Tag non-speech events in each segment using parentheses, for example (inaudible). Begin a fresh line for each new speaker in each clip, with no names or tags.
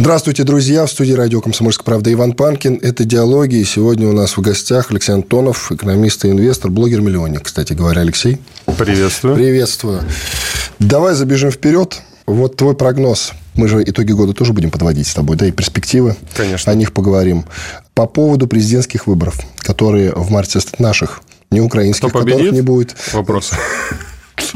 Здравствуйте, друзья. В студии радио «Комсомольская правда» Иван Панкин. Это «Диалоги». И сегодня у нас в гостях Алексей Антонов, экономист и инвестор, блогер-миллионник, кстати говоря. Алексей.
Приветствую.
Приветствую. Давай забежим вперед. Вот твой прогноз. Мы же итоги года тоже будем подводить с тобой, да, и перспективы.
Конечно.
О них поговорим. По поводу президентских выборов, которые в марте наших, не украинских,
Кто победит?
которых не будет.
Вопрос. (laughs)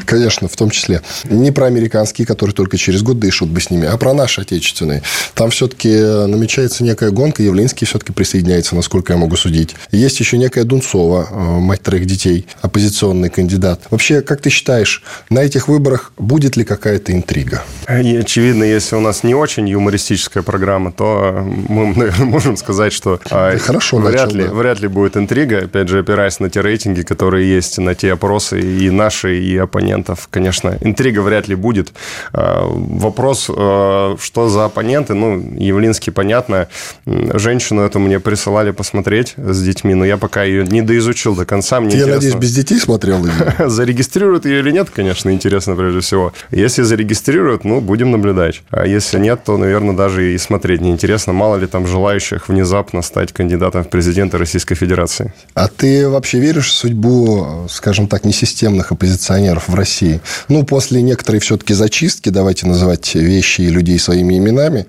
Конечно, в том числе. Не про американские, которые только через год, да и шут бы с ними, а про наши отечественные. Там все-таки намечается некая гонка. Явлинский все-таки присоединяется, насколько я могу судить. Есть еще некая Дунцова, э, мать троих детей, оппозиционный кандидат. Вообще, как ты считаешь, на этих выборах будет ли какая-то интрига?
И, очевидно, если у нас не очень юмористическая программа, то мы, наверное, (laughs) можем сказать, что а,
Хорошо
вряд,
начал,
ли,
да.
вряд ли будет интрига. Опять же, опираясь на те рейтинги, которые есть, на те опросы и наши, и оппонентов. Конечно, интрига вряд ли будет. А, Вопрос, а, что за оппоненты? Ну, Явлинский, понятно. Женщину эту мне присылали посмотреть с детьми, но я пока ее не доизучил до конца. Мне
я
интересно-
надеюсь, без детей смотрел? (laughs)
Зарегистрируют ее или нет, конечно, интересно прежде всего. Если зарегистрируют, ну, будем наблюдать. А если нет, то, наверное, даже и смотреть неинтересно. Мало ли там желающих внезапно стать кандидатом в президенты Российской Федерации.
А ты вообще веришь в судьбу, скажем так, несистемных оппозиционеров в России? Ну, после некоторой все-таки зачистки, давайте называть вещи и людей своими именами,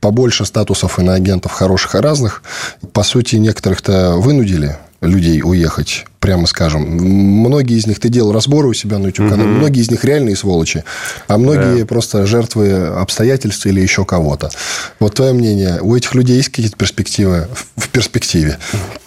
побольше статусов иноагентов хороших и разных, по сути, некоторых-то вынудили людей уехать, прямо скажем. Многие из них, ты делал разборы у себя на YouTube-канале, многие из них реальные сволочи, а многие просто жертвы обстоятельств или еще кого-то. Вот твое мнение, у этих людей есть какие-то перспективы в- в перспективе?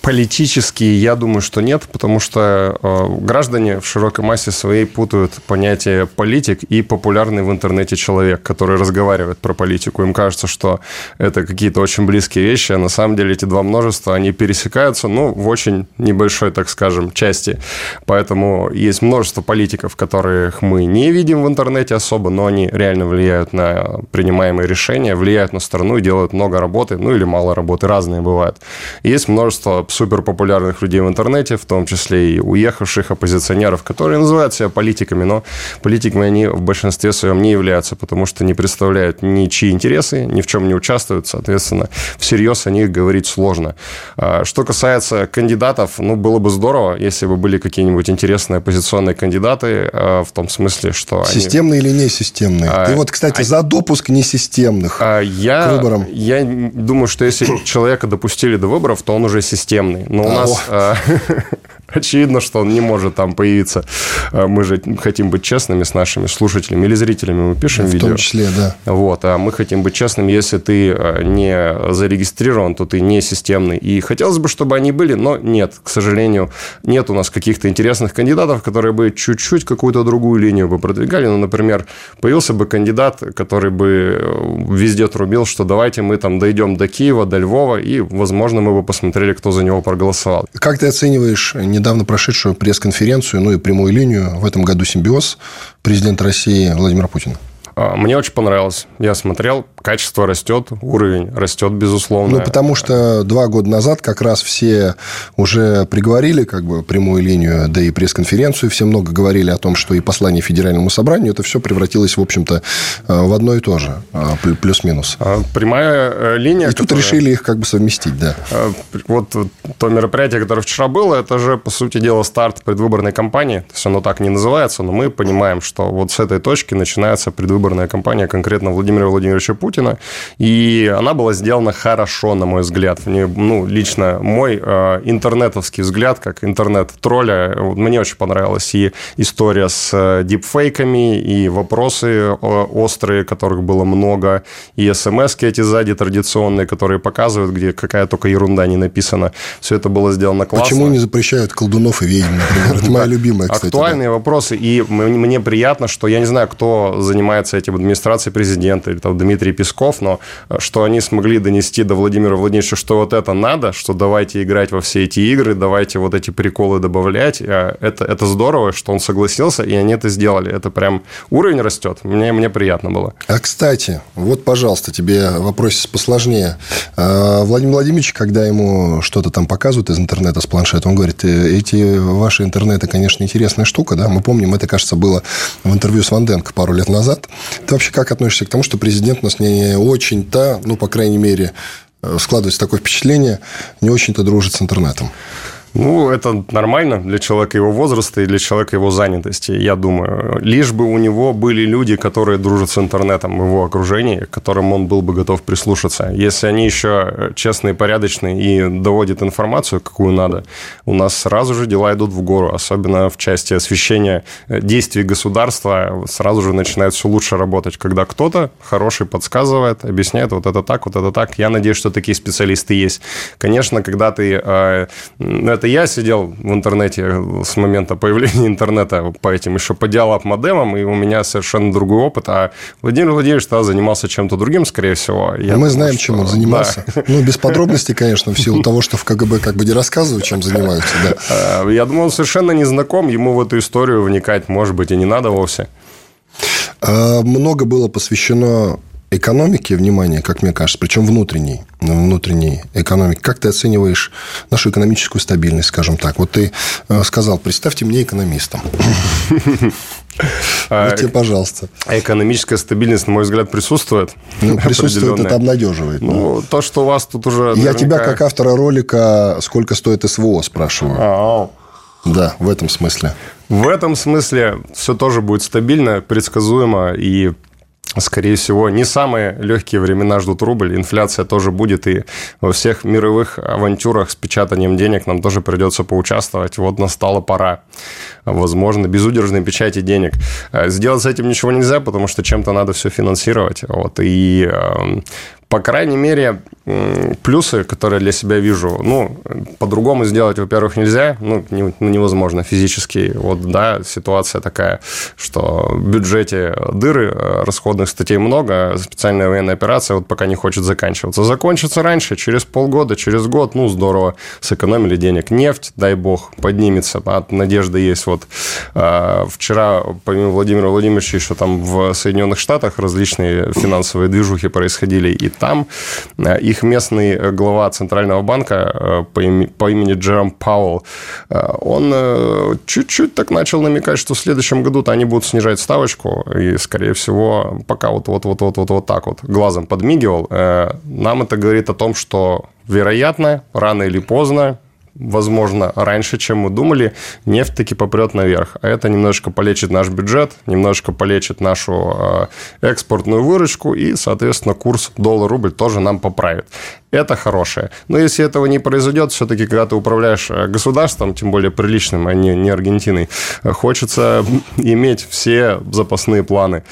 Политические, я думаю, что нет, потому что э, граждане в широкой массе своей путают понятие политик и популярный в интернете человек, который разговаривает про политику. Им кажется, что это какие-то очень близкие вещи, а на самом деле эти два множества, они пересекаются, ну, в очень небольшой, так скажем, части. Поэтому есть множество политиков, которых мы не видим в интернете особо, но они реально влияют на принимаемые решения, влияют на страну и делают много работы, ну или мало работы, разные бывают. Есть множество суперпопулярных людей в интернете, в том числе и уехавших оппозиционеров, которые называют себя политиками, но политиками они в большинстве своем не являются, потому что не представляют ничьи интересы, ни в чем не участвуют, соответственно, всерьез о них говорить сложно. А, Что касается кандидатов, ну, было бы здорово, если бы были какие-нибудь интересные оппозиционные кандидаты, а, в том смысле, что они...
Системные или несистемные?
А,
Ты вот, кстати,
а-
за допуск несистемных.
А, Я,
К выборам.
я думаю, что если (clears throat) человека допустили до выборов, то он уже системный. Но у
А,
нас а, (laughs) очевидно, что он не может там появиться. А, Мы же хотим быть честными с нашими слушателями или зрителями. Мы пишем
в
видео.
том числе, да.
Вот, а мы хотим быть честными, если ты а, не зарегистрирован, то ты не системный. И хотелось бы, чтобы они были, но нет, к сожалению, нет у нас каких-то интересных кандидатов, которые бы чуть-чуть какую-то другую линию бы продвигали. Ну, например, появился бы кандидат, который бы э, везде трубил, что давайте мы там дойдем до Киева, до Львова, и, возможно, мы бы посмотрели, кто за него проголосовал.
Как ты оцениваешь недавно прошедшую пресс-конференцию, ну и прямую линию в этом году симбиоз президента России Владимира Путина?
А, Мне очень понравилось. Я смотрел, качество растет, уровень растет, безусловно.
Ну, потому что два года назад как раз все уже приговорили как бы прямую линию, да и пресс-конференцию, все много говорили о том, что и послание Федеральному собранию, это все превратилось, в общем-то, э, в одно и то же, плю- плюс-минус.
А, Прямая э, линия...
И тут
которая-
решили их как бы совместить, да.
Вот то мероприятие, которое вчера было, это же, по сути дела, старт предвыборной кампании. То есть оно так не называется, но мы понимаем, что вот с этой точки начинается предвыборная кампания конкретно Владимира Владимировича Путина. И она была сделана хорошо, на мой взгляд. Мне, ну, лично мой э, интернетовский взгляд, как интернет-тролля, вот мне очень понравилась и история с э, дипфейками, и вопросы э, острые, которых было много, и смс эти сзади традиционные, которые показывают, где какая только ерунда не написана. Все это было сделано классно.
Почему не запрещают колдунов и ведьм, например? Это моя любимая, кстати.
Актуальные вопросы. И мне приятно, что я не знаю, кто занимается этим администрации президента, или там Дмитрий Песков, но что они смогли донести до Владимира Владимировича, что вот это надо, что давайте играть во все эти игры, давайте вот эти приколы добавлять. Это, это здорово, что он согласился, и они это сделали. Это прям уровень растет. Мне, мне приятно было.
А, кстати, вот, пожалуйста, тебе вопрос посложнее. А, Владимир Владимирович, когда ему что-то там показывают из интернета с планшета, он говорит, «Э, эти ваши интернеты, конечно, интересная штука, да, мы помним, это, кажется, было в интервью с Ванденко пару лет назад. Ты вообще как относишься к тому, что президент у нас не очень-то, ну, по крайней мере, э, складывается такое впечатление, не очень-то дружит с интернетом?
Ну, это нормально для человека его возраста и для человека его занятости, я думаю. Лишь бы у него были люди, которые дружат с интернетом в его окружении, к которым он был бы готов прислушаться. Если они еще честные, порядочные и доводят информацию, какую надо, у нас сразу же дела идут в гору, особенно в части освещения действий государства, сразу же начинает все лучше работать, когда кто-то хороший подсказывает, объясняет, вот это так, вот это так. Я надеюсь, что такие специалисты есть. Конечно, когда ты э, это я сидел в интернете с момента появления (laughs) интернета по этим еще по диалап модемам, и у меня совершенно другой опыт. А Владимир Владимирович тогда занимался чем-то другим, скорее всего.
Я Мы думаю, знаем, что... чем он занимался. Да. (laughs) Ну, без подробностей, конечно, в силу того, что в КГБ как бы не рассказывают, чем занимаются. Да. (laughs)
А, я думаю, он совершенно не знаком, ему в эту историю вникать, может быть, и не надо вовсе.
А, много было посвящено экономики, внимание, как мне кажется, причем внутренней, внутренней экономики. Как ты оцениваешь нашу экономическую стабильность, скажем так? Вот ты э, сказал, представьте мне экономистом. Вот тебе, пожалуйста.
Экономическая стабильность, на мой взгляд, присутствует.
Ну, (laughs) присутствует, это обнадеживает.
Ну, то, что у вас тут уже...
Я тебя, как автора ролика «Сколько стоит СВО?» спрашиваю. Да, в этом смысле.
В этом смысле все тоже будет стабильно, предсказуемо и скорее всего, не самые легкие времена ждут рубль. Инфляция тоже будет, и во всех мировых авантюрах с печатанием денег нам тоже придется поучаствовать. Вот настала пора. Возможно, безудержной печати денег. Э, сделать с этим ничего нельзя, потому что чем-то надо все финансировать. Вот. И эм, по крайней мере, плюсы, которые для себя вижу, ну, по-другому сделать, во-первых, нельзя, ну, ну, невозможно физически. Вот, да, ситуация такая, что в бюджете дыры, э, расходных статей много, специальная военная операция вот пока не хочет заканчиваться. Закончится раньше, через полгода, через год, ну, здорово, сэкономили денег. Нефть, дай бог, поднимется, от надежды есть. Вот э, вчера, помимо Владимира Владимировича, еще там в Соединенных Штатах различные финансовые движухи происходили, и там э, их местный э, глава Центрального банка э, по, имени, Джером Пауэлл, он чуть-чуть так начал намекать, что в следующем году-то они будут снижать ставочку, и, скорее всего, пока вот-вот-вот-вот-вот вот так вот глазом подмигивал, нам это говорит о том, что вероятно, рано или поздно возможно, раньше, чем мы думали, нефть таки попрет наверх. А это немножко полечит наш бюджет, немножко полечит нашу э, экспортную выручку, и, соответственно, курс доллар-рубль тоже нам поправит. Это хорошее. Но если этого не произойдет, все-таки, когда ты управляешь э, государством, тем более приличным, а не, не Аргентиной, хочется (laughs) иметь все запасные планы.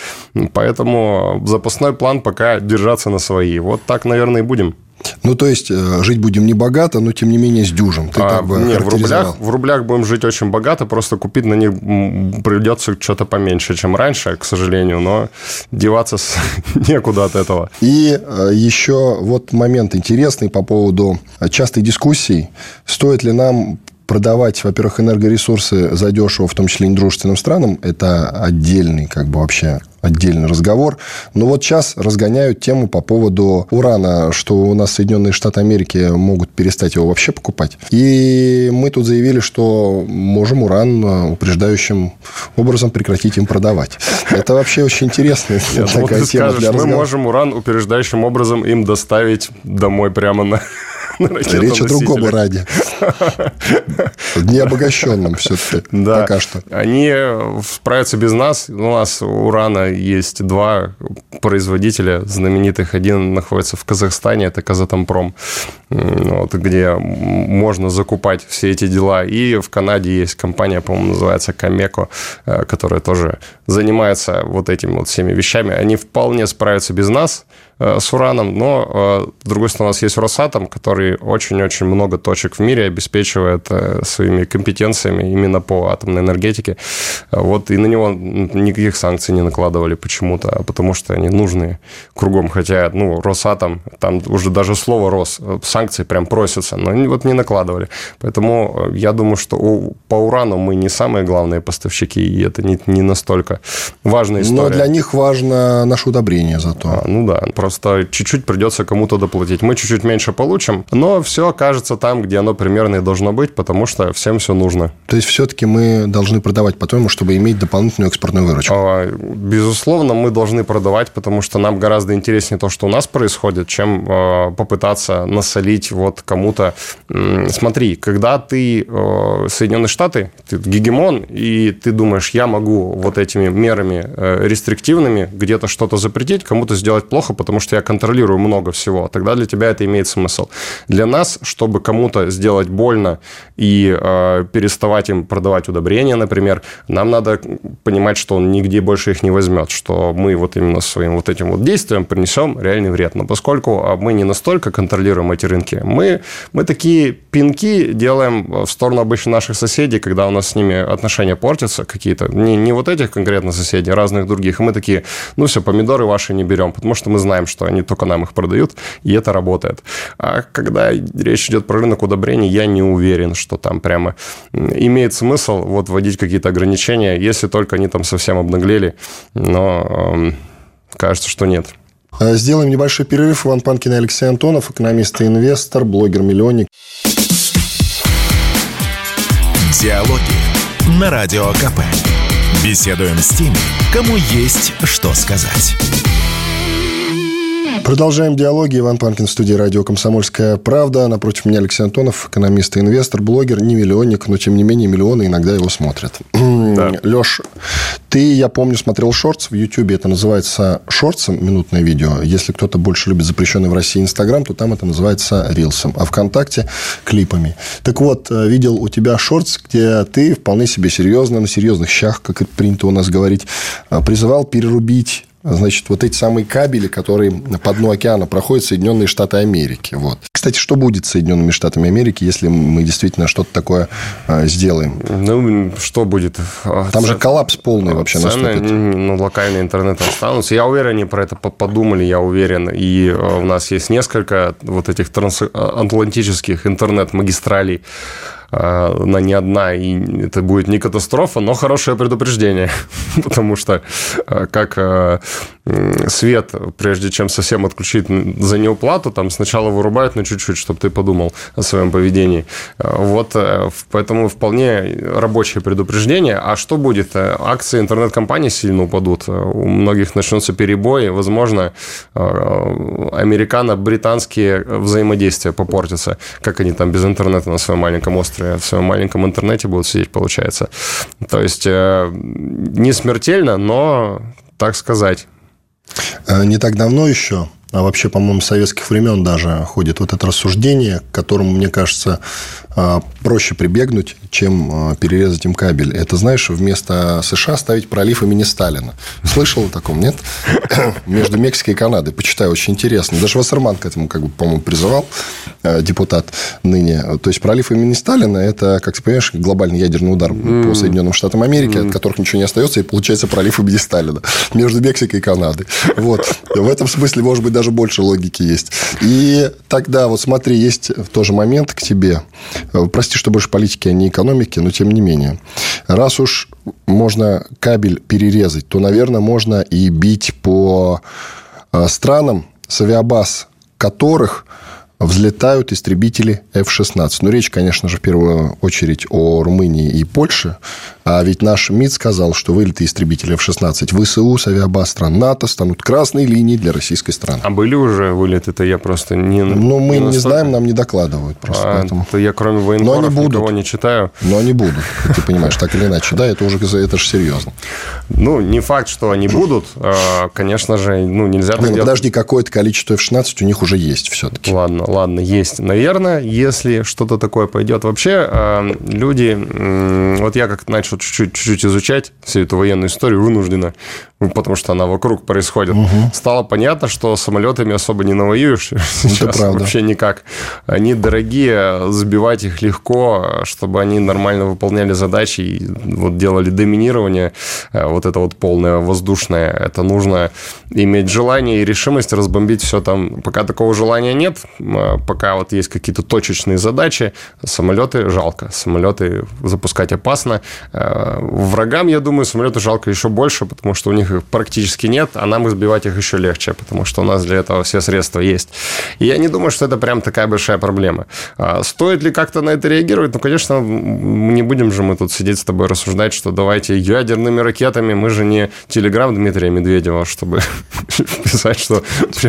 Поэтому запасной план пока держаться на свои. Вот так, наверное, и будем.
Ну, то есть, э, жить будем не богато, но, тем не менее, с дюжем. Ты а, так бы
нет, в рублях, в рублях будем жить очень богато, просто купить на них придется что-то поменьше, чем раньше, к сожалению, но деваться с... (laughs) некуда от этого.
И э, еще вот момент интересный по поводу частой дискуссий. Стоит ли нам продавать, во-первых, энергоресурсы задешево, в том числе недружественным странам, это отдельный, как бы вообще отдельный разговор. Но вот сейчас разгоняют тему по поводу урана, что у нас Соединенные Штаты Америки могут перестать его вообще покупать. И мы тут заявили, что можем уран упреждающим образом прекратить им продавать. Это вообще очень интересная такая тема
для Мы можем уран упреждающим образом им доставить домой прямо на (laughs)
Речь о другом ради. Не обогащенном все-таки (laughs) да. пока что.
Они справятся без нас. У нас урана есть два производителя знаменитых. Один находится в Казахстане, это Казатомпром, вот, где можно закупать все эти дела. И в Канаде есть компания, по-моему, называется Камеко, э, которая тоже занимается вот этими вот всеми вещами. Они вполне справятся без нас, э, с ураном, но, с другой стороны, у нас есть Росатом, который очень-очень много точек в мире обеспечивает своими компетенциями именно по атомной энергетике. Вот, и на него никаких санкций не накладывали почему-то, а потому что они нужны кругом. Хотя, ну, Росатом, там уже даже слово «Рос», санкции прям просятся, но вот не накладывали. Поэтому я думаю, что по урану мы не самые главные поставщики, и это не, не настолько важная история.
Но для них важно наше удобрение зато.
А, ну да, просто чуть-чуть придется кому-то доплатить. Мы чуть-чуть меньше получим, но все окажется там, где оно примерно и должно быть, потому что всем все нужно.
То есть все-таки мы должны продавать по-тому, чтобы иметь дополнительную экспортную выручку? А,
безусловно, мы должны продавать, потому что нам гораздо интереснее то, что у нас происходит, чем э, попытаться насолить вот кому-то. Смотри, когда ты э, Соединенные Штаты, ты гегемон, и ты думаешь, я могу вот этими мерами э, рестриктивными где-то что-то запретить, кому-то сделать плохо, потому что я контролирую много всего, тогда для тебя это имеет смысл. Для нас, чтобы кому-то сделать больно и э, переставать им продавать удобрения, например, нам надо понимать, что он нигде больше их не возьмет, что мы вот именно своим вот этим вот действием принесем реальный вред. Но поскольку а, мы не настолько контролируем эти рынки, мы, мы такие пинки делаем в сторону обычно наших соседей, когда у нас с ними отношения портятся какие-то, не, не вот этих конкретно соседей, а разных других. И мы такие, ну все, помидоры ваши не берем, потому что мы знаем, что они только нам их продают, и это работает. А когда речь идет про рынок удобрений, я не уверен, что там прямо имеет смысл вот вводить какие-то ограничения, если только они там совсем обнаглели, но э, кажется, что нет.
Э, сделаем небольшой перерыв. Иван Панкин и Алексей Антонов, экономист и инвестор, блогер-миллионник.
Диалоги на Радио КП. Беседуем с теми, кому есть что сказать.
Продолжаем диалоги. Иван Панкин в студии радио «Комсомольская правда». Напротив меня Алексей Антонов, экономист и инвестор, блогер, не миллионник, но, тем не менее, миллионы иногда его смотрят. Да. (clears throat) Леш, ты, я помню, смотрел шортс в Ютьюбе. Это называется шортсом, минутное видео. Если кто-то больше любит запрещенный в России Инстаграм, то там это называется рилсом. А ВКонтакте – клипами. Так вот, э, видел у тебя шортс, где ты вполне себе серьезно, на серьезных щах, как это принято у нас говорить, э, призывал перерубить значит, вот эти самые кабели, которые по дну океана проходят Соединенные Штаты Америки. Вот. Кстати, что будет с Соединенными Штатами Америки, если мы действительно что-то такое э, сделаем?
Ну, что будет?
Там Ц... же коллапс полный вообще
Цены, наступит. Ну, локальный интернет останутся. Я уверен, они про это подумали, я уверен. И э, у нас есть несколько вот этих трансатлантических интернет-магистралей она не одна, и это будет не катастрофа, но хорошее предупреждение, (laughs) потому что э, как э, свет, прежде чем совсем отключить за неуплату, там сначала вырубают на чуть-чуть, чтобы ты подумал о своем поведении. Э, вот поэтому вполне рабочее предупреждение. А что будет? Акции интернет-компаний сильно упадут, у многих начнутся перебои, возможно, американо-британские взаимодействия попортятся, как они там без интернета на своем маленьком острове в своем маленьком интернете будут сидеть, получается. То есть э, не смертельно, но так сказать.
Э, не так давно еще, а вообще, по-моему, советских времен даже ходит вот это рассуждение, к которому, мне кажется, а, проще прибегнуть, чем а, перерезать им кабель. Это, знаешь, вместо США ставить пролив имени Сталина. Слышал о таком, нет? (coughs) Между Мексикой и Канадой. Почитаю, очень интересно. Даже Вассерман к этому, как бы, по-моему, призывал, а, депутат ныне. То есть, пролив имени Сталина – это, как ты понимаешь, глобальный ядерный удар mm. по Соединенным Штатам Америки, mm. от которых ничего не остается, и получается пролив имени Сталина (laughs) между Мексикой и Канадой. Вот. В этом смысле, может быть, даже больше логики есть. И тогда, вот смотри, есть тоже момент к тебе. Э, прости, что больше политики, а не экономики, но тем не менее. Раз уж можно кабель перерезать, то, наверное, можно и бить по э, странам, с авиабаз которых взлетают истребители F-16. Ну, речь, конечно же, в первую очередь о Румынии и Польше. А ведь наш МИД сказал, что вылеты истребителей F-16 в ВСУ с авиабаз стран НАТО станут красной линией для российской страны.
А были уже вылеты? Это я просто не...
Ну, мы не, не знаем, нам не докладывают просто. А, поэтому.
То я, кроме военкоров, Но они будут. никого не читаю.
Но они будут, ты понимаешь, так или иначе. Да, это уже это же серьезно.
Ну, не факт, что они будут. А, конечно же, ну, нельзя...
Не, ну, подожди, какое-то количество F-16 у них уже есть все-таки.
Ладно, ладно, есть. Наверное, если что-то такое пойдет. Вообще, а, люди... Вот я как начал чуть-чуть изучать всю эту военную историю вынужденно. Потому что она вокруг происходит. Угу. Стало понятно, что самолетами особо не навоюешь (laughs) сейчас правда. вообще никак. Они дорогие, сбивать их легко, чтобы они нормально выполняли задачи и вот делали доминирование, э, вот это вот полное воздушное. Это нужно иметь желание и решимость разбомбить все там. Пока такого желания нет, э, пока вот есть какие-то точечные задачи, самолеты жалко. Самолеты запускать опасно. Э, врагам, я думаю, самолеты жалко еще больше, потому что у них их практически нет, а нам избивать их еще легче, потому что у нас для этого все средства есть. И я не думаю, что это прям такая большая проблема. А стоит ли как-то на это реагировать? Ну, конечно, не будем же мы тут сидеть с тобой рассуждать, что давайте ядерными ракетами, мы же не телеграм Дмитрия Медведева, чтобы (laughs) писать, что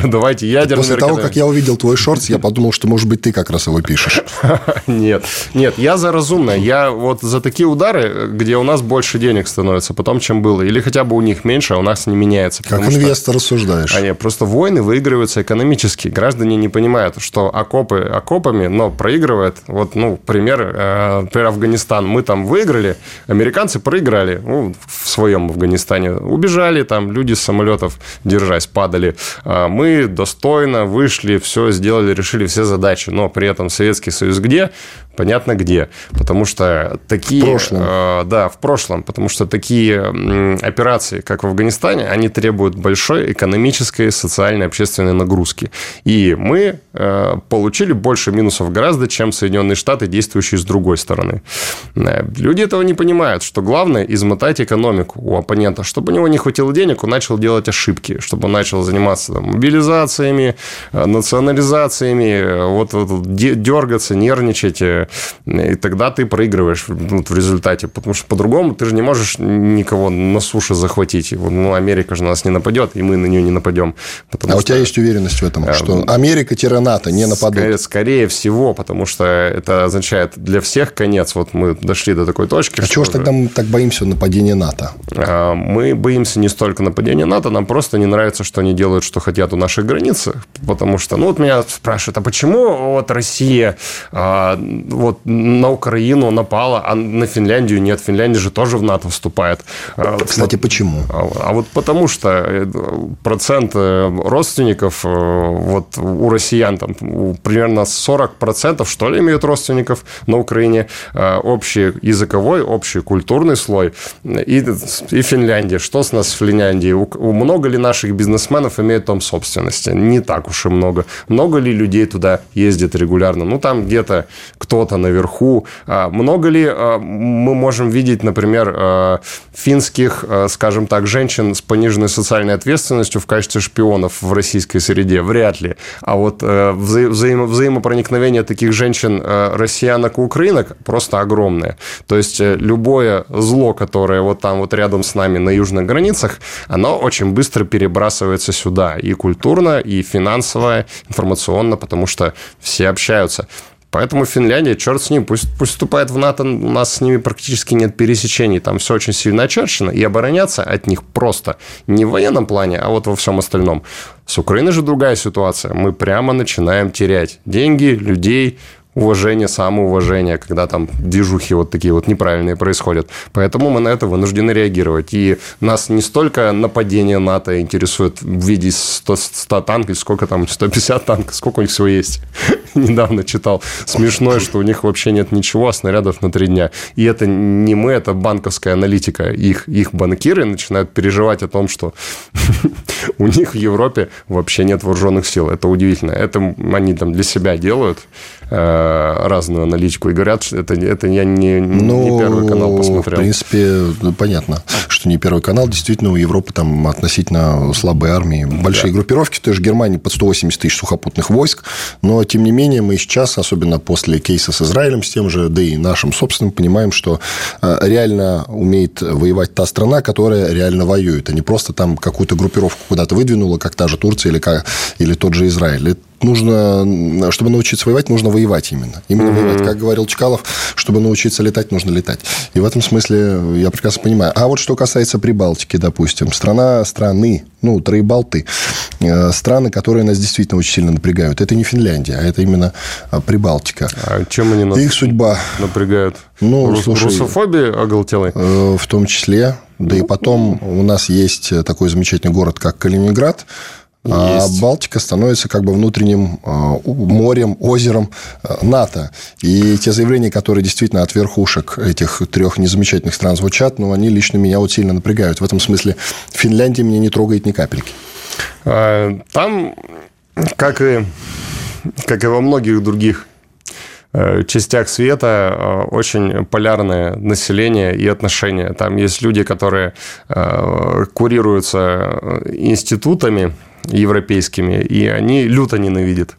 давайте ядерными
После
ракетами.
того, как я увидел твой шорт, я подумал, что, может быть, ты как раз его пишешь. (laughs)
Нет, нет, я за разумное. Я вот за такие удары, где у нас больше денег становится потом, чем было. Или хотя бы у них меньше, а у нас не меняется.
Как инвестор рассуждаешь.
А нет, просто войны выигрываются экономически. Граждане не понимают, что окопы окопами, но проигрывает. Вот, ну, пример, э, например, Афганистан. Мы там выиграли, американцы проиграли ну, в своем Афганистане. Убежали там, люди с самолетов, держась, падали. А мы достойно вышли, все сделали, решили все задачи. Но при этом Советский Союз где? Понятно где. Потому что такие...
В прошлом.
Э, да, в прошлом. Потому что такие операции, как в Афганистане, они требуют большой экономической, социальной, общественной нагрузки. И мы э, получили больше минусов гораздо, чем Соединенные Штаты, действующие с другой стороны. Э, люди этого не понимают, что главное измотать экономику у оппонента. Чтобы у него не хватило денег, он начал делать ошибки, чтобы он начал заниматься там, мобилизациями, э, национализациями, вот, вот дергаться, нервничать. И тогда ты проигрываешь в результате, потому что по-другому ты же не можешь никого на суше захватить. Ну, Америка же на нас не нападет, и мы на нее не нападем.
А что... у тебя есть уверенность в этом, а, что Америка-НАТО не нападут?
Скорее, скорее всего, потому что это означает для всех конец. Вот мы дошли до такой точки.
А чего же тогда мы так боимся нападения НАТО?
А, мы боимся не столько нападения НАТО, нам просто не нравится, что они делают, что хотят у наших границ, потому что, ну, вот меня спрашивают, а почему вот Россия а, вот на Украину напала, а на Финляндию нет? Финляндия же тоже в НАТО вступает.
Кстати, почему?
А, вот потому что э, процент э, родственников э, вот у россиян там примерно 40% что ли имеют родственников на Украине, общий языковой, общий культурный слой и, и Финляндия. Что с нас в Финляндии? У много ли наших бизнесменов имеют там собственности? Не так уж и много. Много ли людей туда ездит регулярно? Ну, там где-то кто-то наверху. А много ли мы можем видеть, например, финских, скажем так, женщин с пониженной социальной ответственностью в качестве шпионов в российской среде? Вряд ли. А вот э, вза- взаимо- взаимопроникновение таких женщин, э, россиянок и украинок просто огромное. То есть э, любое зло, которое вот там вот рядом с нами на южных границах, оно очень быстро перебрасывается сюда. И культурно, и финансово, информационно, потому что все общаются. Поэтому Финляндия, черт с ним, пусть, пусть вступает в НАТО, у нас с ними практически нет пересечений, там все очень сильно очерчено, и обороняться от них просто не в военном плане, а вот во всем остальном. С Украиной же другая ситуация. Мы прямо начинаем терять деньги, людей, уважение, самоуважение, когда там движухи вот такие вот неправильные происходят. Поэтому мы на это вынуждены реагировать. И нас не столько нападение НАТО интересует в виде 100, 100 танков, сколько там, (laughs) 150 танков, сколько у них всего есть. (laughs) Недавно читал. Смешно, что у них вообще нет ничего, а снарядов на три дня. И это не мы, это банковская аналитика. Их, их банкиры начинают переживать о том, что (laughs) у них в Европе вообще нет вооруженных сил. Это удивительно. Это они там для себя делают. Э, разную аналитику и говорят, что это, это я не, ну, не первый канал посмотрел.
В принципе, ну, понятно, что не первый канал. Действительно, у Европы там относительно слабые армии, большие да. группировки. Той же Германии под 180 тысяч сухопутных войск. Но, тем не менее, мы сейчас, особенно после кейса с Израилем, с тем же, да и нашим собственным, понимаем, что э, реально умеет воевать та страна, которая реально воюет, а не просто там какую-то группировку куда-то выдвинула, как та же Турция или, как, или тот же Израиль нужно, чтобы научиться воевать, нужно воевать именно. Именно mm-hmm. воевать. Как говорил Чкалов, чтобы научиться летать, нужно летать. И в этом смысле я прекрасно понимаю. А вот что касается Прибалтики, допустим, страна, страны, ну, Троебалты, э, страны, которые нас действительно очень сильно напрягают. Это не Финляндия, а это именно а, Прибалтика.
А чем они нас
Их судьба
напрягают?
Ну,
Рус,
слушай,
русофобии оголтелой?
Э, в том числе. Да и потом у нас есть такой замечательный город, как Калининград, а Балтика становится как бы внутренним а, морем, озером а, НАТО. И те заявления, которые действительно от верхушек этих трех незамечательных стран звучат, ну, они лично меня вот сильно напрягают. В этом смысле Финляндия меня не трогает ни капельки.
Там, как и, как и во многих других э, частях света э, очень полярное население и отношения. Там есть люди, которые э, курируются институтами, европейскими, и они люто ненавидят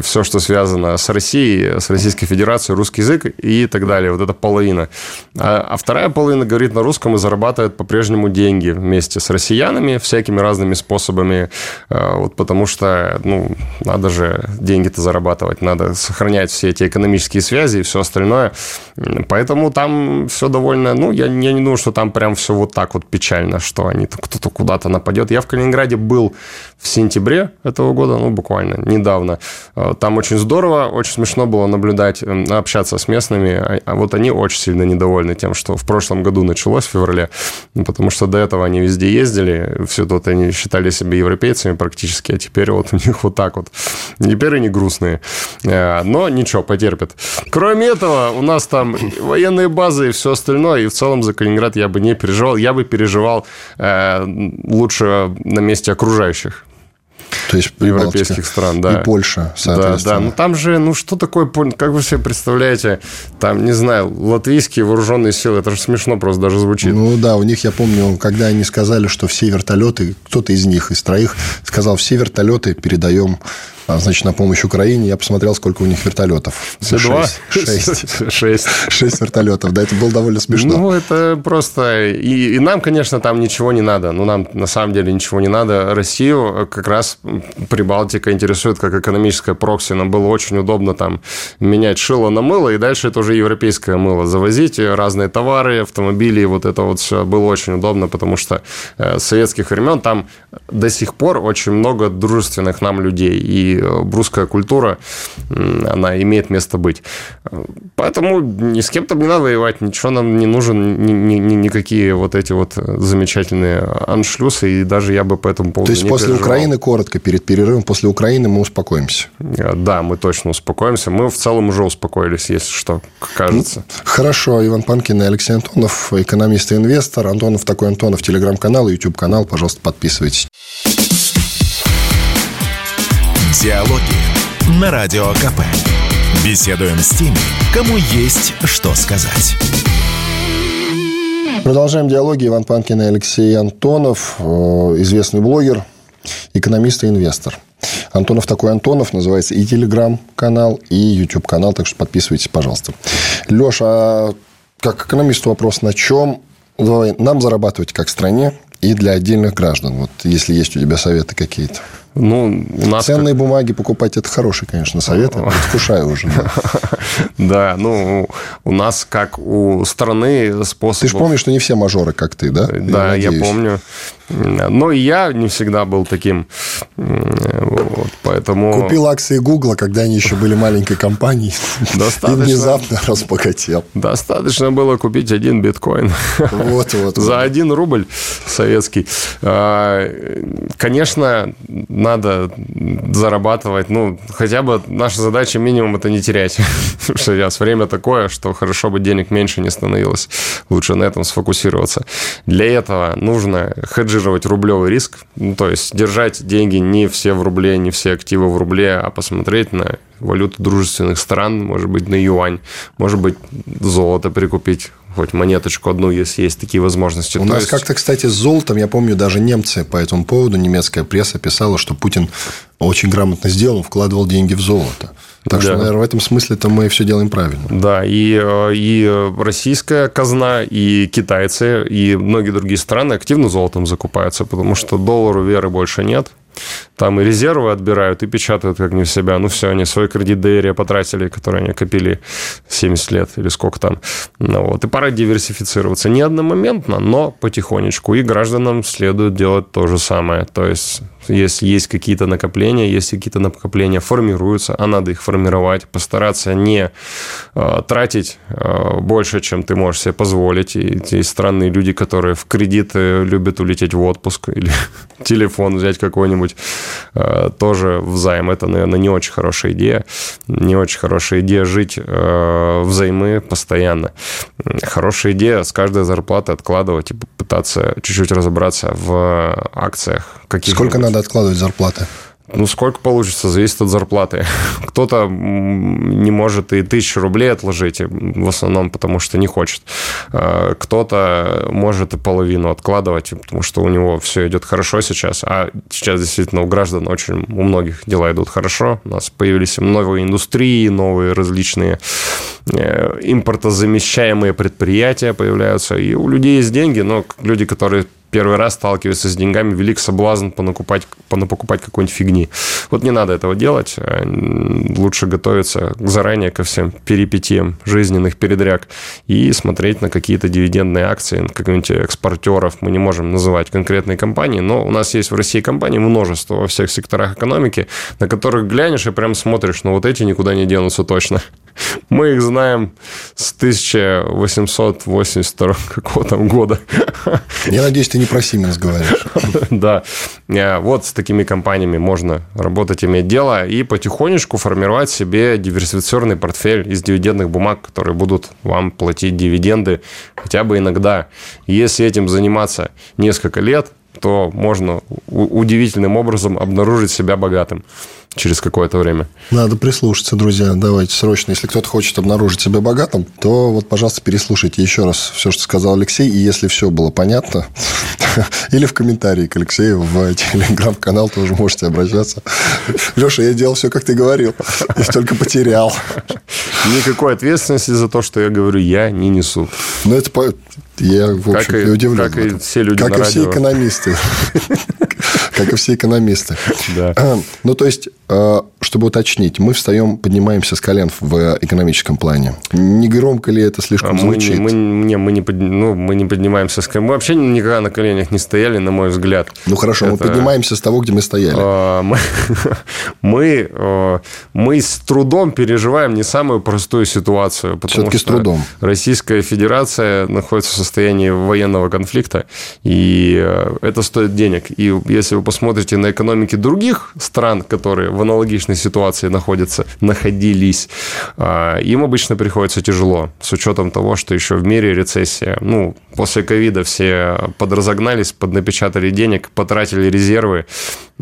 все, что связано с Россией, с Российской Федерацией, русский язык и так далее. Вот это половина. А, а вторая половина говорит на русском и зарабатывает по-прежнему деньги вместе с россиянами всякими разными способами, э, вот потому что, ну, надо же деньги-то зарабатывать, надо сохранять все эти экономические связи и все остальное. Поэтому там все довольно, ну, я, я не думаю, что там прям все вот так вот печально, что они кто-то куда-то нападет. Я в Калининграде был в сентябре этого года, ну, буквально недавно. Э, там очень здорово, очень смешно было наблюдать, эм, общаться с местными. А, а вот они очень сильно недовольны тем, что в прошлом году началось, в феврале, потому что до этого они везде ездили, все тут они считали себя европейцами практически, а теперь вот (laughs) у них вот так вот. Теперь они грустные. Э, но ничего, потерпят. Кроме этого, у нас там военные базы и все остальное, и в целом за Калининград я бы не переживал. Я бы переживал э, лучше на месте окружающих.
То есть
европейских стран, да.
И Польша,
соответственно. Да, да. Ну там же, ну что такое, как вы себе представляете, там, не знаю, латвийские вооруженные силы, это же смешно просто даже звучит.
Ну да, у них, я помню, когда они сказали, что все вертолеты, кто-то из них, из троих, сказал, все вертолеты передаем а, значит, на помощь Украине. Я посмотрел, сколько у них вертолетов.
Все два?
Шесть. (laughs)
Шесть.
Шесть вертолетов. Да, это было довольно смешно.
Ну, это просто... И, и нам, конечно, там ничего не надо. Ну, нам на самом деле ничего не надо. Россию как раз Прибалтика интересует как экономическая прокси. Нам было очень удобно там менять шило на мыло, и дальше это уже европейское мыло. Завозить разные товары, автомобили, вот это вот все было очень удобно, потому что э, с советских времен там до сих пор очень много дружественных нам людей. И Э, русская культура, она имеет место быть. Поэтому ни с кем-то не надо воевать, ничего нам не нужен, ни, ни, ни, никакие вот эти вот замечательные аншлюсы, и даже я бы по этому поводу
То есть после переживал. Украины, коротко, перед перерывом, после Украины мы успокоимся?
Э, да, мы точно успокоимся. Мы в целом уже успокоились, если что, кажется.
Хорошо. Иван Панкин и Алексей Антонов, экономист и инвестор. Антонов такой Антонов, телеграм-канал, YouTube-канал. Пожалуйста, подписывайтесь.
Диалоги на Радио КП. Беседуем с теми, кому есть что сказать.
Продолжаем диалоги. Иван Панкин и Алексей Антонов, э, известный блогер, экономист и инвестор. Антонов такой Антонов, называется и телеграм-канал, и YouTube-канал, так что подписывайтесь, пожалуйста. Леша, а как экономисту вопрос, на чем нам зарабатывать как стране и для отдельных граждан? Вот если есть у тебя советы какие-то.
Ну, у нас
Ценные как... бумаги покупать – это хороший, конечно, совет. Предвкушаю уже. (laughs)
Да, ну, у нас, как у страны, способ...
Ты же помнишь, что не все мажоры, как ты, да?
Да, я помню. Но и я не всегда был таким. Вот, поэтому...
Купил акции Гугла, когда они еще были маленькой компанией. (laughs) Достаточно... И внезапно разбогател.
Достаточно было купить один биткоин. Вот, вот. (laughs) За один рубль советский. А, конечно, надо зарабатывать. Ну, хотя бы наша задача минимум это не терять. Потому что сейчас время такое, что хорошо бы денег меньше не становилось. Лучше на этом сфокусироваться. Для этого нужно хеджировать рублевый риск. Ну, то есть держать деньги не все в рубле, не все активы в рубле, а посмотреть на валюту дружественных стран, может быть, на юань, может быть, золото прикупить хоть монеточку одну, если есть такие возможности.
У То нас есть... как-то, кстати, с золотом, я помню, даже немцы по этому поводу, немецкая пресса писала, что Путин очень грамотно сделал, вкладывал деньги в золото. Так да. что, наверное, в этом смысле-то мы все делаем правильно.
Да, и, э, и российская казна, и китайцы, и многие другие страны активно золотом закупаются, потому что доллару веры больше нет. Там и резервы отбирают, и печатают как не в себя. Ну все, они свой кредит доверия потратили, который они копили 70 лет или сколько там. Ну, вот. И пора диверсифицироваться. Не одномоментно, но потихонечку. И гражданам следует делать то же самое. То есть если есть какие-то накопления, если какие-то накопления формируются, а надо их формировать, постараться не э, тратить э, больше, чем ты можешь себе позволить. И эти странные люди, которые в кредиты любят улететь в отпуск (laughs) или телефон взять какой-нибудь э, тоже в займ. Это, наверное, не очень хорошая идея. Не очень хорошая идея жить э, взаймы постоянно. Хорошая идея с каждой зарплаты откладывать и пытаться чуть-чуть разобраться в акциях.
Сколько надо откладывать зарплаты?
Ну, сколько получится, зависит от зарплаты. (laughs) Кто-то не может и тысячу рублей отложить, в основном потому что не хочет. А, кто-то может и половину откладывать, потому что у него все идет хорошо сейчас. А сейчас действительно у граждан очень, у многих дела идут хорошо. У нас появились новые индустрии, новые различные э, импортозамещаемые предприятия появляются. И у людей есть деньги, но люди, которые первый раз сталкиваются с деньгами, велик соблазн понакупать, понапокупать какой-нибудь фигни. Вот не надо этого делать. Э, лучше готовиться заранее ко всем перипетиям жизненных передряг и смотреть на какие-то дивидендные акции, каких-нибудь экспортеров. Мы не можем называть конкретные компании, но у нас есть в России компании множество во всех секторах экономики, на которых глянешь и прям смотришь, ну вот эти никуда не денутся точно. (laughs) Мы их знаем с 1882 (laughs) какого там года.
Я надеюсь, ты не про Siemens говоришь. (laughs)
Да. Э, вот с такими компаниями можно работать, иметь дело и потихонечку формировать себе диверсифицированный портфель из дивидендных бумаг, которые будут вам платить дивиденды хотя бы иногда. Если этим заниматься несколько лет, то можно удивительным образом обнаружить себя богатым через какое-то время.
Надо прислушаться, друзья. Давайте срочно. Если кто-то хочет обнаружить себя богатым, то вот, пожалуйста, переслушайте еще раз все, что сказал Алексей. И если все было понятно, (laughs) или в комментарии к Алексею в (laughs) телеграм-канал тоже можете обращаться. Леша, я делал все, как ты говорил. Я только потерял.
Никакой ответственности за то, что я говорю, я не несу.
Ну, это я, в общем, как и, удивлен.
Как и все люди
Как и все экономисты. (laughs) Как и все экономисты. Да. Ну, то есть, э, чтобы уточнить, мы встаем, поднимаемся с колен в экономическом плане. Не громко ли это слишком а звучит?
Мы, не, мы, не, под, ну, мы не поднимаемся с колен. Мы вообще никогда на коленях не стояли, на мой взгляд.
Ну, хорошо, это... мы поднимаемся с того, где мы стояли. А,
мы, (laughs) мы, э, мы с трудом переживаем не самую простую ситуацию.
Все-таки с трудом.
Российская Федерация находится в состоянии военного конфликта, и э, это стоит денег. И если вы посмотрите на экономики других стран, которые в аналогичной ситуации находятся, находились, э, им обычно приходится тяжело, с учетом того, что еще в мире рецессия. Ну, после ковида все подразогнались, поднапечатали денег, потратили резервы,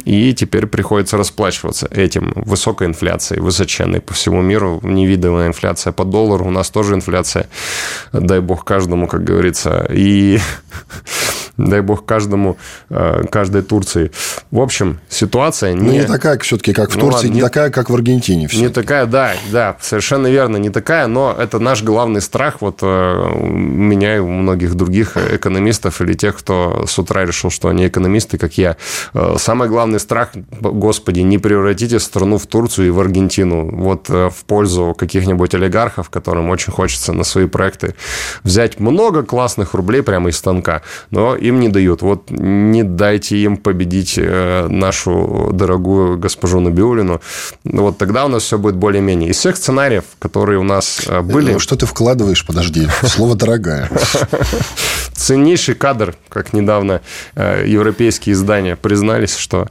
и теперь приходится расплачиваться этим. Высокой инфляцией, высоченной по всему миру, невидимая инфляция по доллару, у нас тоже инфляция, дай бог каждому, как говорится. И (laughs) дай бог каждому, э, каждой Турции. В общем, ситуация
не... Ну, не такая все-таки, как в ну, Турции, не, не такая, как в Аргентине.
Не такая, да, да, совершенно верно, не такая, но это наш главный страх, вот э, у меня и у многих других экономистов или тех, кто с утра решил, что они экономисты, как я. Э, самый главный страх, господи, не превратите страну в Турцию и в Аргентину, вот в пользу каких-нибудь олигархов, которым очень хочется на свои проекты взять много классных рублей прямо из станка, но им не дают. Вот не дайте им победить э, нашу дорогую госпожу Набиулину. Вот тогда у нас все будет более-менее. Из всех сценариев, которые у нас э, были...
Что ты вкладываешь? Подожди. Слово «дорогая». (laughs)
Ценнейший кадр, как недавно э, европейские издания признались, что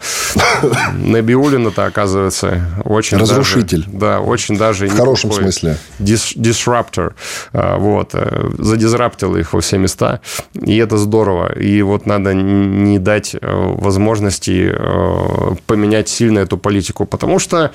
Набиулина-то, оказывается, очень
Разрушитель.
Даже, да, очень даже...
В хорошем смысле.
Дис, disruptor. Вот. Задизраптил их во все места. И это здорово. И вот надо не дать э, возможности э, поменять сильно эту политику, потому что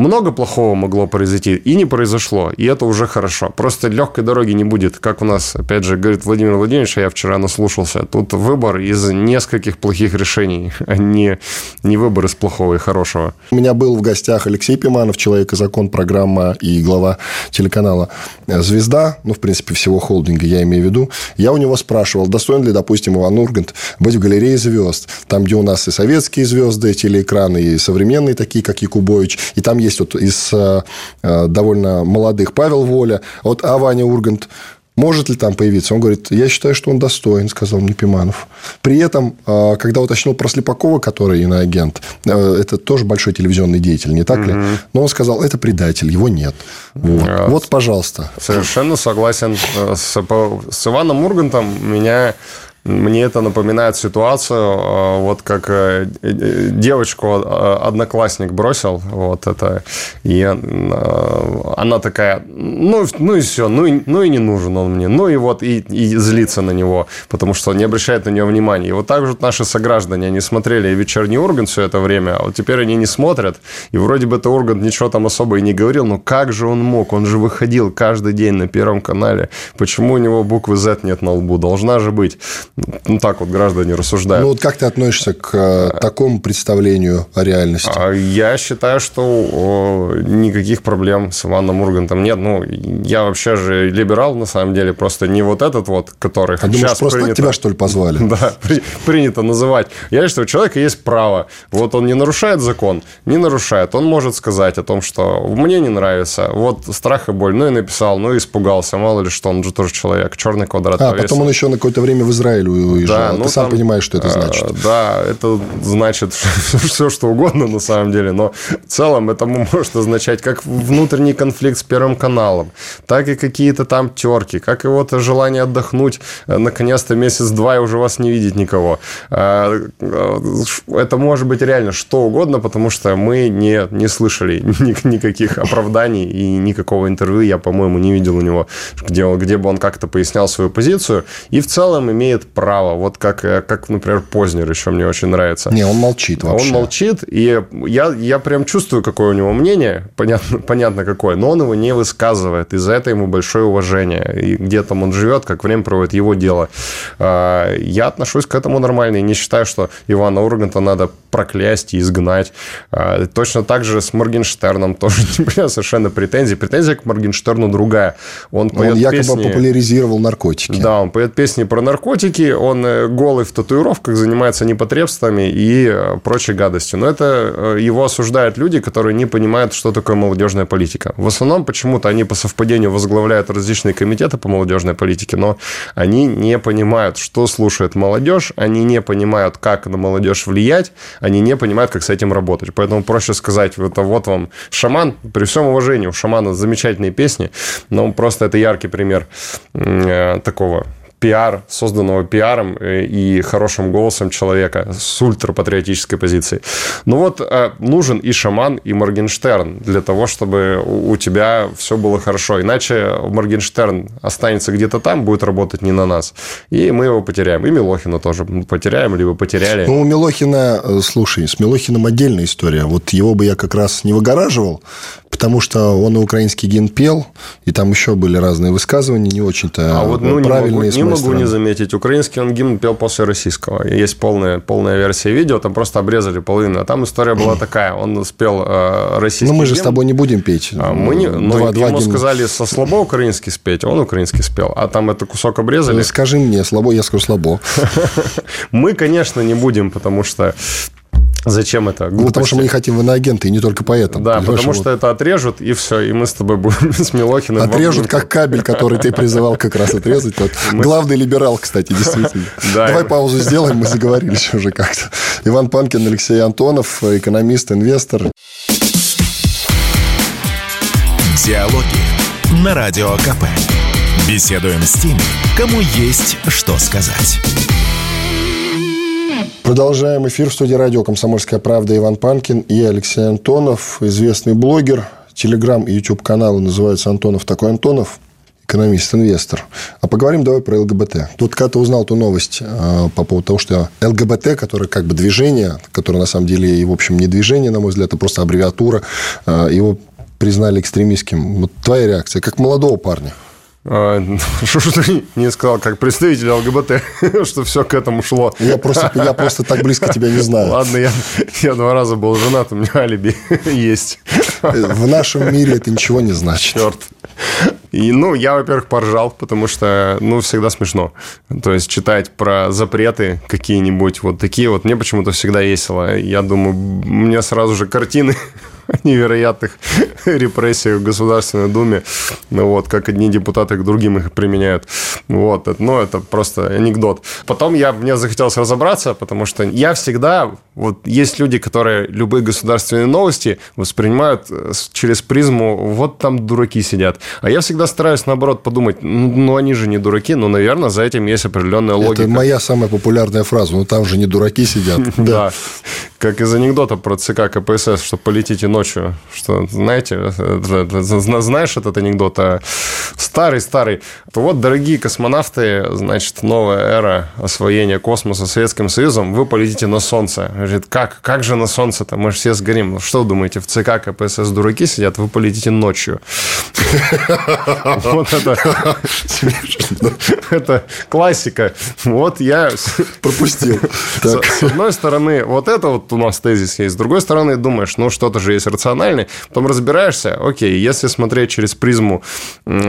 много плохого могло произойти, и не произошло, и это уже хорошо. Просто легкой дороги не будет, как у нас, опять же, говорит Владимир Владимирович, а я вчера наслушался. Тут выбор из нескольких плохих решений, (laughs) а не, не выбор из плохого и хорошего.
У меня был в гостях Алексей Пиманов, человек и закон, программа и глава телеканала «Звезда», ну, в принципе, всего холдинга, я имею в виду. Я у него спрашивал, достоин ли, допустим, Иван Ургант быть в галерее звезд, там, где у нас и советские звезды, телеэкраны, и современные, такие, как Якубович, и там есть вот из э, э, довольно молодых Павел Воля, вот, а Ваня Ургант может ли там появиться? Он говорит, я считаю, что он достоин, сказал мне Пиманов. При этом, э, когда уточнил про Слепакова, который иноагент, это тоже большой телевизионный деятель, не так ли? Но он сказал, это предатель, его нет. Вот, вот пожалуйста.
Совершенно согласен с, с Иваном Ургантом. Меня мне это напоминает ситуацию, э, вот как э, э, девочку одноклассник бросил, вот это, и она такая, ну, ну и все, ну и, ну и не нужен он мне, ну и вот, и, и злится на него, потому что не обращает на него внимания. И вот так же наши сограждане, они смотрели вечерний Ургант все это время, а вот теперь они не смотрят, и вроде бы это Ургант ничего там особо и не говорил, но как же он мог, он же выходил каждый день на Первом канале, почему у него буквы Z нет на лбу, должна же быть. Ну, так вот граждане рассуждают. Ну,
вот как ты относишься к э, такому представлению о реальности? А,
я считаю, что никаких проблем с Иваном Ургантом нет. Ну, я вообще же либерал, на самом деле, просто не вот этот вот, который
а сейчас просто принято... тебя, что ли, позвали? (laughs)
Да, принято называть. Я считаю, у человека есть право. Вот он не нарушает закон, не нарушает. Он может сказать о том, что мне не нравится. Вот страх и боль. Ну, и написал, ну, и испугался. Мало ли что, он же тоже человек. Черный квадрат
А, потом он еще на какое-то время в Израиль уезжал. Да, ну, Ты сам там, понимаешь, что это э, значит.
Да, это значит (laughs) все, что угодно на самом деле, но в целом это может означать как внутренний конфликт с Первым каналом, так и какие-то там терки, как вот желание отдохнуть, э, наконец-то месяц-два и уже вас не видеть никого. Э, это может быть реально что угодно, потому что мы не, не слышали (laughs) никаких оправданий и никакого интервью я, по-моему, не видел у него, где, он, где бы он как-то пояснял свою позицию. И в целом имеет право. Вот как, э, как например, Познер еще мне очень нравится.
Не, он молчит вообще.
Он молчит, и я, я прям чувствую, какое у него мнение, понятно, (laughs) понятно какое, но он его не высказывает, и за это ему большое уважение. И где там он живет, как время проводит, его дело. А, я отношусь к этому нормально, и не считаю, что Ивана Урганта надо проклясть и изгнать. А, точно так же с Моргенштерном (laughs) тоже не меня совершенно претензий. Претензия к Моргенштерну другая.
Он, он якобы песни... популяризировал наркотики.
Да, он поет песни про наркотики, он он э, голый в татуировках, занимается непотребствами и э, прочей гадостью. Но это э, его осуждают люди, которые не понимают, что такое молодежная политика. В основном почему-то они по совпадению возглавляют различные комитеты по молодежной политике, но они не понимают, что слушает молодежь, они не понимают, как на молодежь влиять, они не понимают, как с этим работать. Поэтому проще сказать, это вот вам шаман, при всем уважении, у шамана замечательные песни, но просто это яркий пример такого пиар, созданного пиаром э, и хорошим голосом человека с ультрапатриотической позицией. Ну вот э, нужен и шаман, и Моргенштерн для того, чтобы у тебя все было хорошо. Иначе Моргенштерн останется где-то там, будет работать не на нас. И мы его потеряем. И Милохина тоже потеряем, либо потеряли.
Ну, у Милохина, э, слушай, с Милохиным отдельная история. Вот его бы я как раз не выгораживал, потому что он и украинский гимн пел, и там еще были разные высказывания, не очень-то а вот, ну, правильные.
Не могу, не могу не заметить. Украинский он гимн пел после российского. Есть полная, полная версия видео, там просто обрезали половину. А там история была (clears throat) такая. Он спел э, российский
Ну, мы же гимн. с тобой не будем петь.
А, мы не, ну, два, два ему гимна. сказали со слабо украинский спеть, он украинский спел. А там это кусок обрезали. Ну,
скажи мне, слабо, я скажу слабо. (laughs)
Мы, конечно, не будем, потому что Зачем это?
Глупости. Ну, потому что мы не хотим в иноагенты, и не только поэтому.
Да, потому вот. что это отрежут, и все, и мы с тобой будем (laughs) с Милохиным.
Отрежут, как кабель, который ты призывал как раз отрезать. Вот. (laughs) Мы... Главный либерал, кстати, действительно. (laughs) Да, Давай и... паузу сделаем, мы заговорились уже как-то. Иван Панкин, Алексей Антонов, экономист, инвестор.
Диалоги на Радио КП. Беседуем с теми, кому есть что сказать.
Продолжаем эфир в студии радио «Комсомольская правда» Иван Панкин и Алексей Антонов, известный блогер. Телеграм и YouTube каналы называются «Антонов такой Антонов». экономист, инвестор. А поговорим давай про ЛГБТ. Тут когда ты узнал ту новость э, по поводу того, что ЛГБТ, которое как бы движение, которое на самом деле и, в общем, не движение, на мой взгляд, это просто аббревиатура, э, его признали экстремистским. Вот твоя реакция, как молодого парня?
А, (laughs) что ты не сказал, как представитель ЛГБТ, (laughs) что все к этому шло?
Я просто, я просто так близко тебя не знаю.
Ладно, я, я два раза был женат, у меня алиби (laughs) есть.
В нашем мире это ничего не значит.
Черт. И, ну, я, во-первых, поржал, потому что, ну, всегда смешно. То есть читать про запреты какие-нибудь, вот такие вот, мне почему-то всегда весело. Я думаю, мне сразу же картины (laughs) невероятных (laughs) репрессий в Государственной Думе. Ну, вот, как одни депутаты к другим их применяют. Вот, это, ну, это просто анекдот. Потом я, мне захотелось разобраться, потому что я всегда... Вот есть люди, которые любые государственные новости воспринимают э, через призму «вот там дураки сидят». А я всегда стараюсь, наоборот, подумать, ну, ну они же не дураки, но, наверное, за этим есть определенная логика.
Это моя самая популярная фраза. Ну, там же не дураки сидят. (laughs)
Да. Как из анекдота про ЦК КПСС, что полетите ночью. Что, знаете, знаешь этот анекдот? А старый-старый. Вот, дорогие космонавты, значит, новая эра освоения космоса Советским Союзом, вы полетите на Солнце. Говорит, как? Как же на Солнце-то? Мы же все сгорим. Ну, что думаете, в ЦК КПСС дураки сидят, вы полетите ночью. Вот это... Это классика. Вот я...
Пропустил.
С одной стороны, вот это вот у нас тезис есть. С другой стороны, думаешь, ну, что-то же есть рациональное. Потом разбираешься, окей, если смотреть через призму,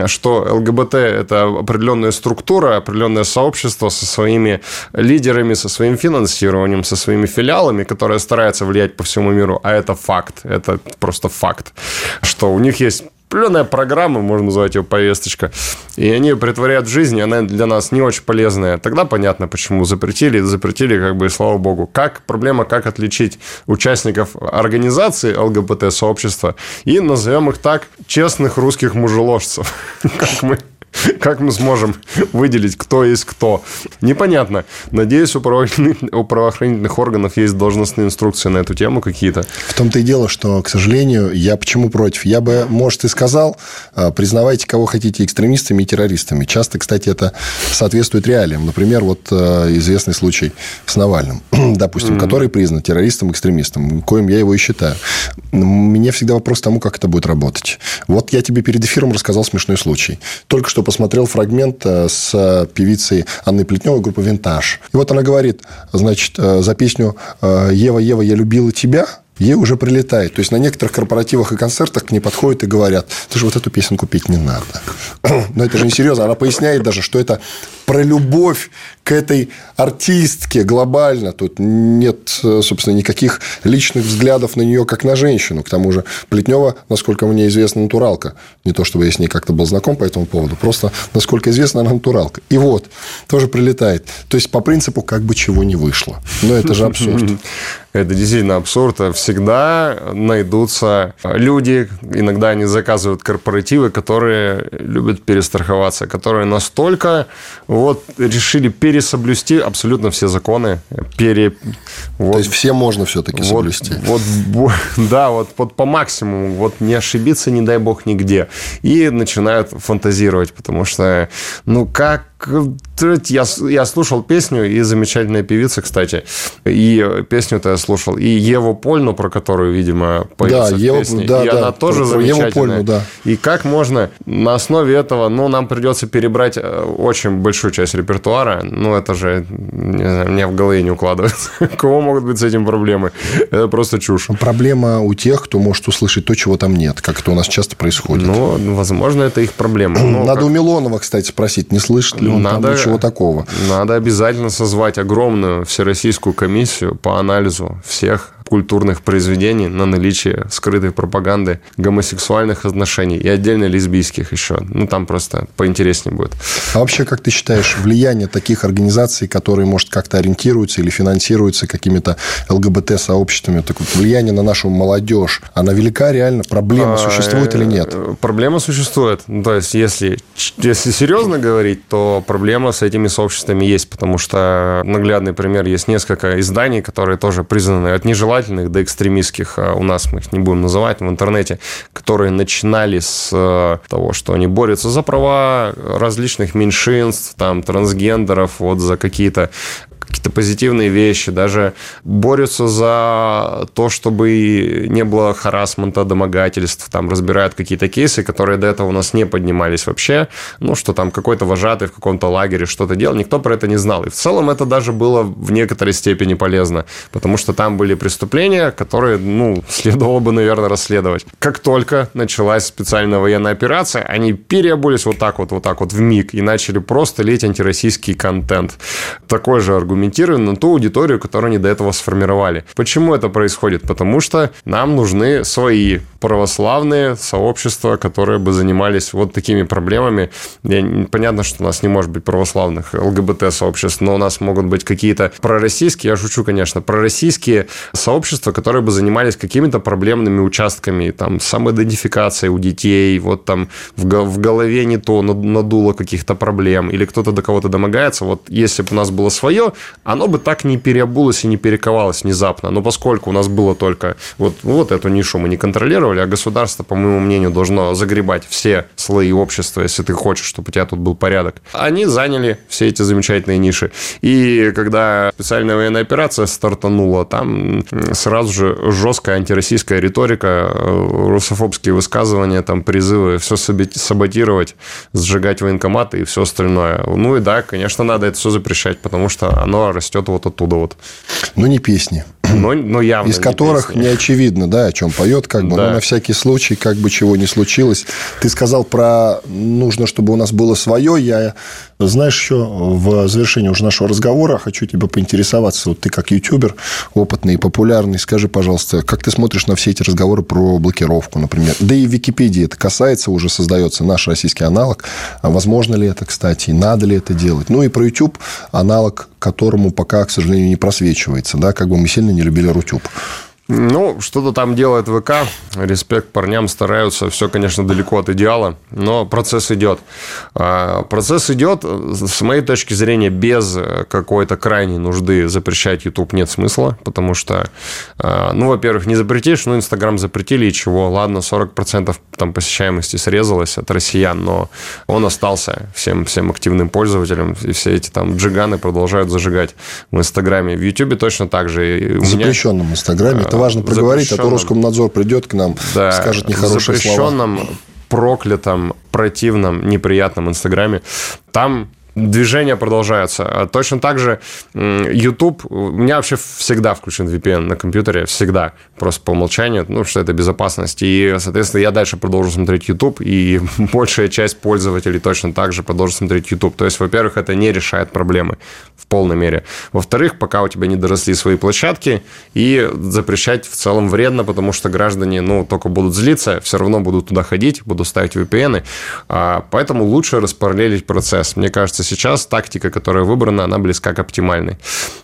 что ЛГБТ – это определенная структура, определенное сообщество со своими лидерами, со своим финансированием, со своими филиалами, которые стараются влиять по всему миру, а это факт, это просто факт, что у них есть определенная программа, можно назвать ее повесточка, и они ее притворяют в жизнь, и она для нас не очень полезная. Тогда понятно, почему запретили, запретили, как бы, и слава богу. Как, проблема, как отличить участников организации ЛГБТ-сообщества и, назовем их так, честных русских мужеложцев, (laughs) как мы (laughs) Как мы сможем выделить, кто есть кто? Непонятно. Надеюсь, у правоохранительных, у правоохранительных органов есть должностные инструкции на эту тему какие-то.
В том-то и дело, что, к сожалению, я почему против? Я бы, может, и сказал, а, признавайте, кого хотите экстремистами и террористами. Часто, кстати, это соответствует реалиям. Например, вот а, известный случай с Навальным, (clears throat) допустим, mm-hmm. который признан террористом, экстремистом, коим я его и считаю. Мне всегда вопрос тому, как это будет работать. Вот я тебе перед эфиром рассказал смешной случай. Только что посмотрел фрагмент э, с певицей Анной Плетневой группы «Винтаж». И вот она говорит, значит, э, за песню э, «Ева, Ева, я любила тебя», ей уже прилетает. То есть на некоторых корпоративах и концертах к ней подходят и говорят, ты же вот эту песенку петь не надо. (clears throat) Но это же не серьезно. Она поясняет даже, что это про любовь к этой артистке глобально. Тут нет, собственно, никаких личных взглядов на нее, как на женщину. К тому же Плетнева, насколько мне известно, натуралка. Не то, чтобы я с ней как-то был знаком по этому поводу. Просто, насколько известно, она натуралка. И вот, тоже прилетает. То есть, по принципу, как бы чего не вышло. Но это же абсурд. (laughs)
Это действительно абсурд. Всегда найдутся люди, иногда они заказывают корпоративы, которые любят перестраховаться, которые настолько вот решили пересоблюсти абсолютно все законы. Пере...
Вот, То есть, все можно все-таки соблюсти.
Вот, вот, (laughs) да, вот, вот по максимуму. Вот не ошибиться, не дай бог, нигде. И начинают фантазировать, потому что, ну, как я, я слушал песню, и замечательная певица, кстати, и песню-то я слушал, и Еву Польну, про которую, видимо, поется да, в Ева, песне, да, и да, она тоже замечательная. Еву Польну, да. И как можно на основе этого, ну, нам придется перебрать э, очень большую часть репертуара, ну, это же, не знаю, мне в голове не укладывается. (laughs) У кого могут быть с этим проблемы? Это просто чушь.
Проблема у тех, кто может услышать то, чего там нет, как это у нас часто происходит.
Ну, возможно, это их проблема.
Но Надо как... у Милонова, кстати, спросить, не слышит ли он надо, там ничего такого.
Надо обязательно созвать огромную всероссийскую комиссию по анализу всех культурных произведений на наличие скрытой пропаганды гомосексуальных отношений и отдельно лесбийских еще. Ну, там просто поинтереснее будет.
А вообще, как ты считаешь, влияние таких организаций, которые, может, как-то ориентируются или финансируются какими-то ЛГБТ-сообществами, так вот, влияние на нашу молодежь, она велика реально? Проблема а, существует или нет?
Проблема существует. Ну, то есть, если, если серьезно говорить, то проблема с этими сообществами есть, потому что наглядный пример есть несколько изданий, которые тоже признаны от нежелательных нежелательных до экстремистских, а у нас мы их не будем называть в интернете, которые начинали с э, того, что они борются за права различных меньшинств, там, трансгендеров, вот за какие-то какие-то позитивные вещи, даже борются за то, чтобы не было харасмента, домогательств, там разбирают какие-то кейсы, которые до этого у нас не поднимались вообще, ну, что там какой-то вожатый в каком-то лагере что-то делал, никто про это не знал. И в целом это даже было в некоторой степени полезно, потому что там были преступления, которые, ну, (laughs) следовало бы, наверное, расследовать. Как только началась специальная военная операция, они переобулись вот так вот, вот так вот в миг и начали просто лить антироссийский контент. Такой же аргумент аргументируем на ту аудиторию, которую они до этого сформировали. Почему это происходит? Потому что нам нужны свои православные сообщества, которые бы занимались вот такими проблемами. Я, понятно, что у нас не может быть православных ЛГБТ-сообществ, но у нас могут быть какие-то пророссийские, я шучу, конечно, пророссийские сообщества, которые бы занимались какими-то проблемными участками, там, самоидентификацией у детей, вот там в, в голове не то, надуло каких-то проблем, или кто-то до кого-то домогается. Вот если бы у нас было свое, оно бы так не переобулось и не перековалось внезапно. Но поскольку у нас было только вот, вот эту нишу мы не контролировали, а государство, по моему мнению, должно загребать все слои общества, если ты хочешь, чтобы у тебя тут был порядок. Они заняли все эти замечательные ниши. И когда специальная военная операция стартанула, там сразу же жесткая антироссийская риторика, э, русофобские высказывания, там призывы все саботировать, сжигать военкоматы и все остальное. Ну и да, конечно, надо это все запрещать, потому что оно растет вот оттуда вот.
Ну, не песни.
Но, но явно
Из которых песни. не очевидно, да, о чем поет, как бы, да. но на всякий случай, как бы чего не случилось. Ты сказал про нужно, чтобы у нас было свое. Я, знаешь, еще в завершении уже нашего разговора хочу тебя поинтересоваться. Вот ты как ютубер, опытный и популярный, скажи, пожалуйста, как ты смотришь на все эти разговоры про блокировку, например? Да и в Википедии это касается, уже создается наш российский аналог. А возможно ли это, кстати, надо ли это делать? Ну и про YouTube аналог, которому пока, к сожалению, не просвечивается, да, как бы мы сильно не не любили Рутюб.
Ну, что-то там делает ВК. Респект парням, стараются. Все, конечно, далеко от идеала, но процесс идет. А, процесс идет, с моей точки зрения, без какой-то крайней нужды запрещать YouTube нет смысла, потому что, а, ну, во-первых, не запретишь, ну, Инстаграм запретили, и чего? Ладно, 40% там посещаемости срезалось от россиян, но он остался всем, всем активным пользователям, и все эти там джиганы продолжают зажигать в Инстаграме. В Ютубе точно так же.
В запрещенном Инстаграме это важно проговорить, а то Роскомнадзор придет к нам, да, скажет нехорошие
запрещенном, слова. проклятом, противном, неприятном Инстаграме. Там движения продолжаются. А точно так же YouTube, у меня вообще всегда включен VPN на компьютере, всегда, просто по умолчанию, ну, что это безопасность. И, соответственно, я дальше продолжу смотреть YouTube, и (laughs) большая часть пользователей точно так же продолжит смотреть YouTube. То есть, во-первых, это не решает проблемы в полной мере. Во-вторых, пока у тебя не доросли свои площадки, и запрещать в целом вредно, потому что граждане, ну, только будут злиться, все равно будут туда ходить, будут ставить VPN, а, поэтому лучше распараллелить процесс. Мне кажется, кажется, сейчас тактика, которая выбрана, она близка к оптимальной.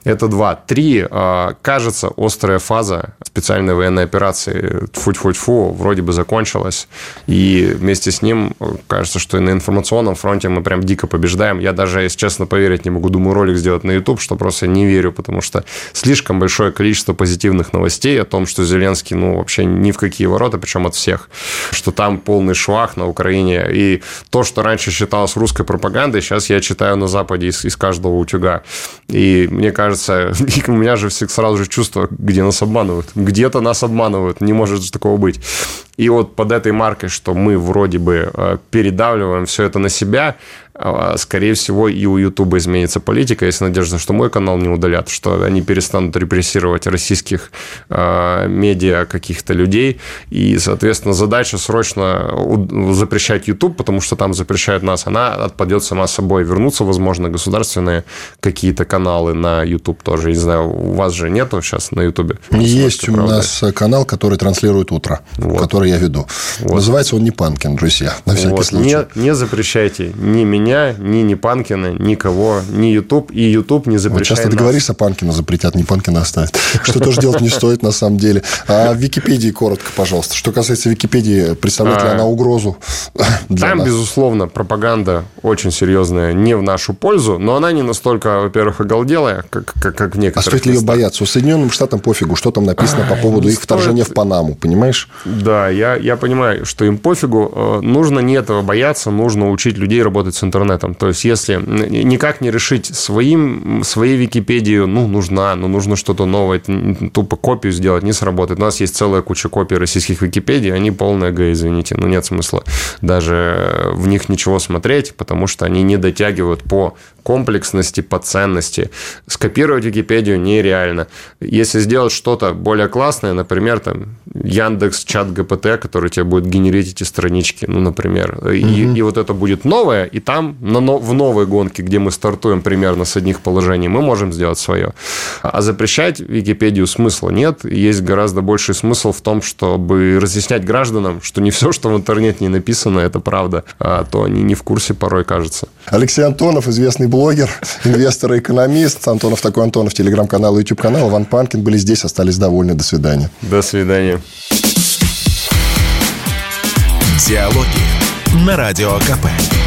Это два. Три. А, кажется, острая фаза специальной военной операции тьфу-тьфу-тьфу вроде бы закончилась. И вместе с ним кажется, что и на информационном фронте мы прям дико побеждаем. Я даже, если честно, поверить не могу. Думаю, ролик сделать на YouTube, что просто не верю, потому что слишком большое количество позитивных новостей о том, что Зеленский, ну, вообще ни в какие ворота, причем от всех, что там полный швах на Украине. И то, что раньше считалось русской пропагандой, сейчас я читаю на Западе из, из каждого утюга. И мне кажется, (laughs) у меня же сразу же чувство, где нас обманывают. Где-то нас обманывают, не может же такого быть. И вот под этой маркой, что мы вроде бы э, передавливаем все это на себя, скорее всего, и у Ютуба изменится политика, если надежда, что мой канал не удалят, что они перестанут репрессировать российских э, медиа каких-то людей. И, соответственно, задача срочно запрещать YouTube, потому что там запрещают нас, она отпадет сама собой. Вернутся, возможно, государственные какие-то каналы на YouTube тоже. Не знаю, у вас же нету сейчас на YouTube?
Есть у правда? нас канал, который транслирует утро, вот. который я веду. Вот. Называется он не Панкин, друзья, на всякий
вот.
случай.
Не, не запрещайте ни меня, меня, ни Непанкина, никого, ни YouTube, и YouTube не запрещает
вот Часто
нас.
договоришься, Панкина запретят, Непанкина оставят. Что тоже делать не стоит, на самом деле. А в Википедии коротко, пожалуйста. Что касается Википедии, представляет ли а, она угрозу
Там, безусловно, пропаганда очень серьезная, не в нашу пользу, но она не настолько, во-первых, оголделая, как, как, как в некоторых
А стоит ли ее бояться? У Соединенным Штатам пофигу, что там написано по поводу их вторжения в Панаму, понимаешь?
Да, я, я понимаю, что им пофигу. Э, нужно не этого бояться, нужно учить людей работать с интернетом. То есть, если никак не решить своим, своей Википедию, ну, нужна, ну, нужно что-то новое, тупо копию сделать, не сработает. У нас есть целая куча копий российских Википедий, они полная г, извините, ну, нет смысла даже в них ничего смотреть, потому что они не дотягивают по комплексности, по ценности. Скопировать Википедию нереально. Если сделать что-то более классное, например, там Яндекс, чат ГПТ, который тебе будет генерить эти странички, ну, например, угу. и, и вот это будет новое, и там на, в новой гонке, где мы стартуем примерно с одних положений, мы можем сделать свое. А запрещать Википедию смысла нет. Есть гораздо больший смысл в том, чтобы разъяснять гражданам, что не все, что в интернете не написано, это правда, а то они не в курсе порой, кажется.
Алексей Антонов, известный блогер, инвестор и экономист. Антонов такой Антонов, телеграм-канал и YouTube-канал. Иван Панкин были здесь, остались довольны. До свидания.
До свидания.
Диалоги на Радио КП.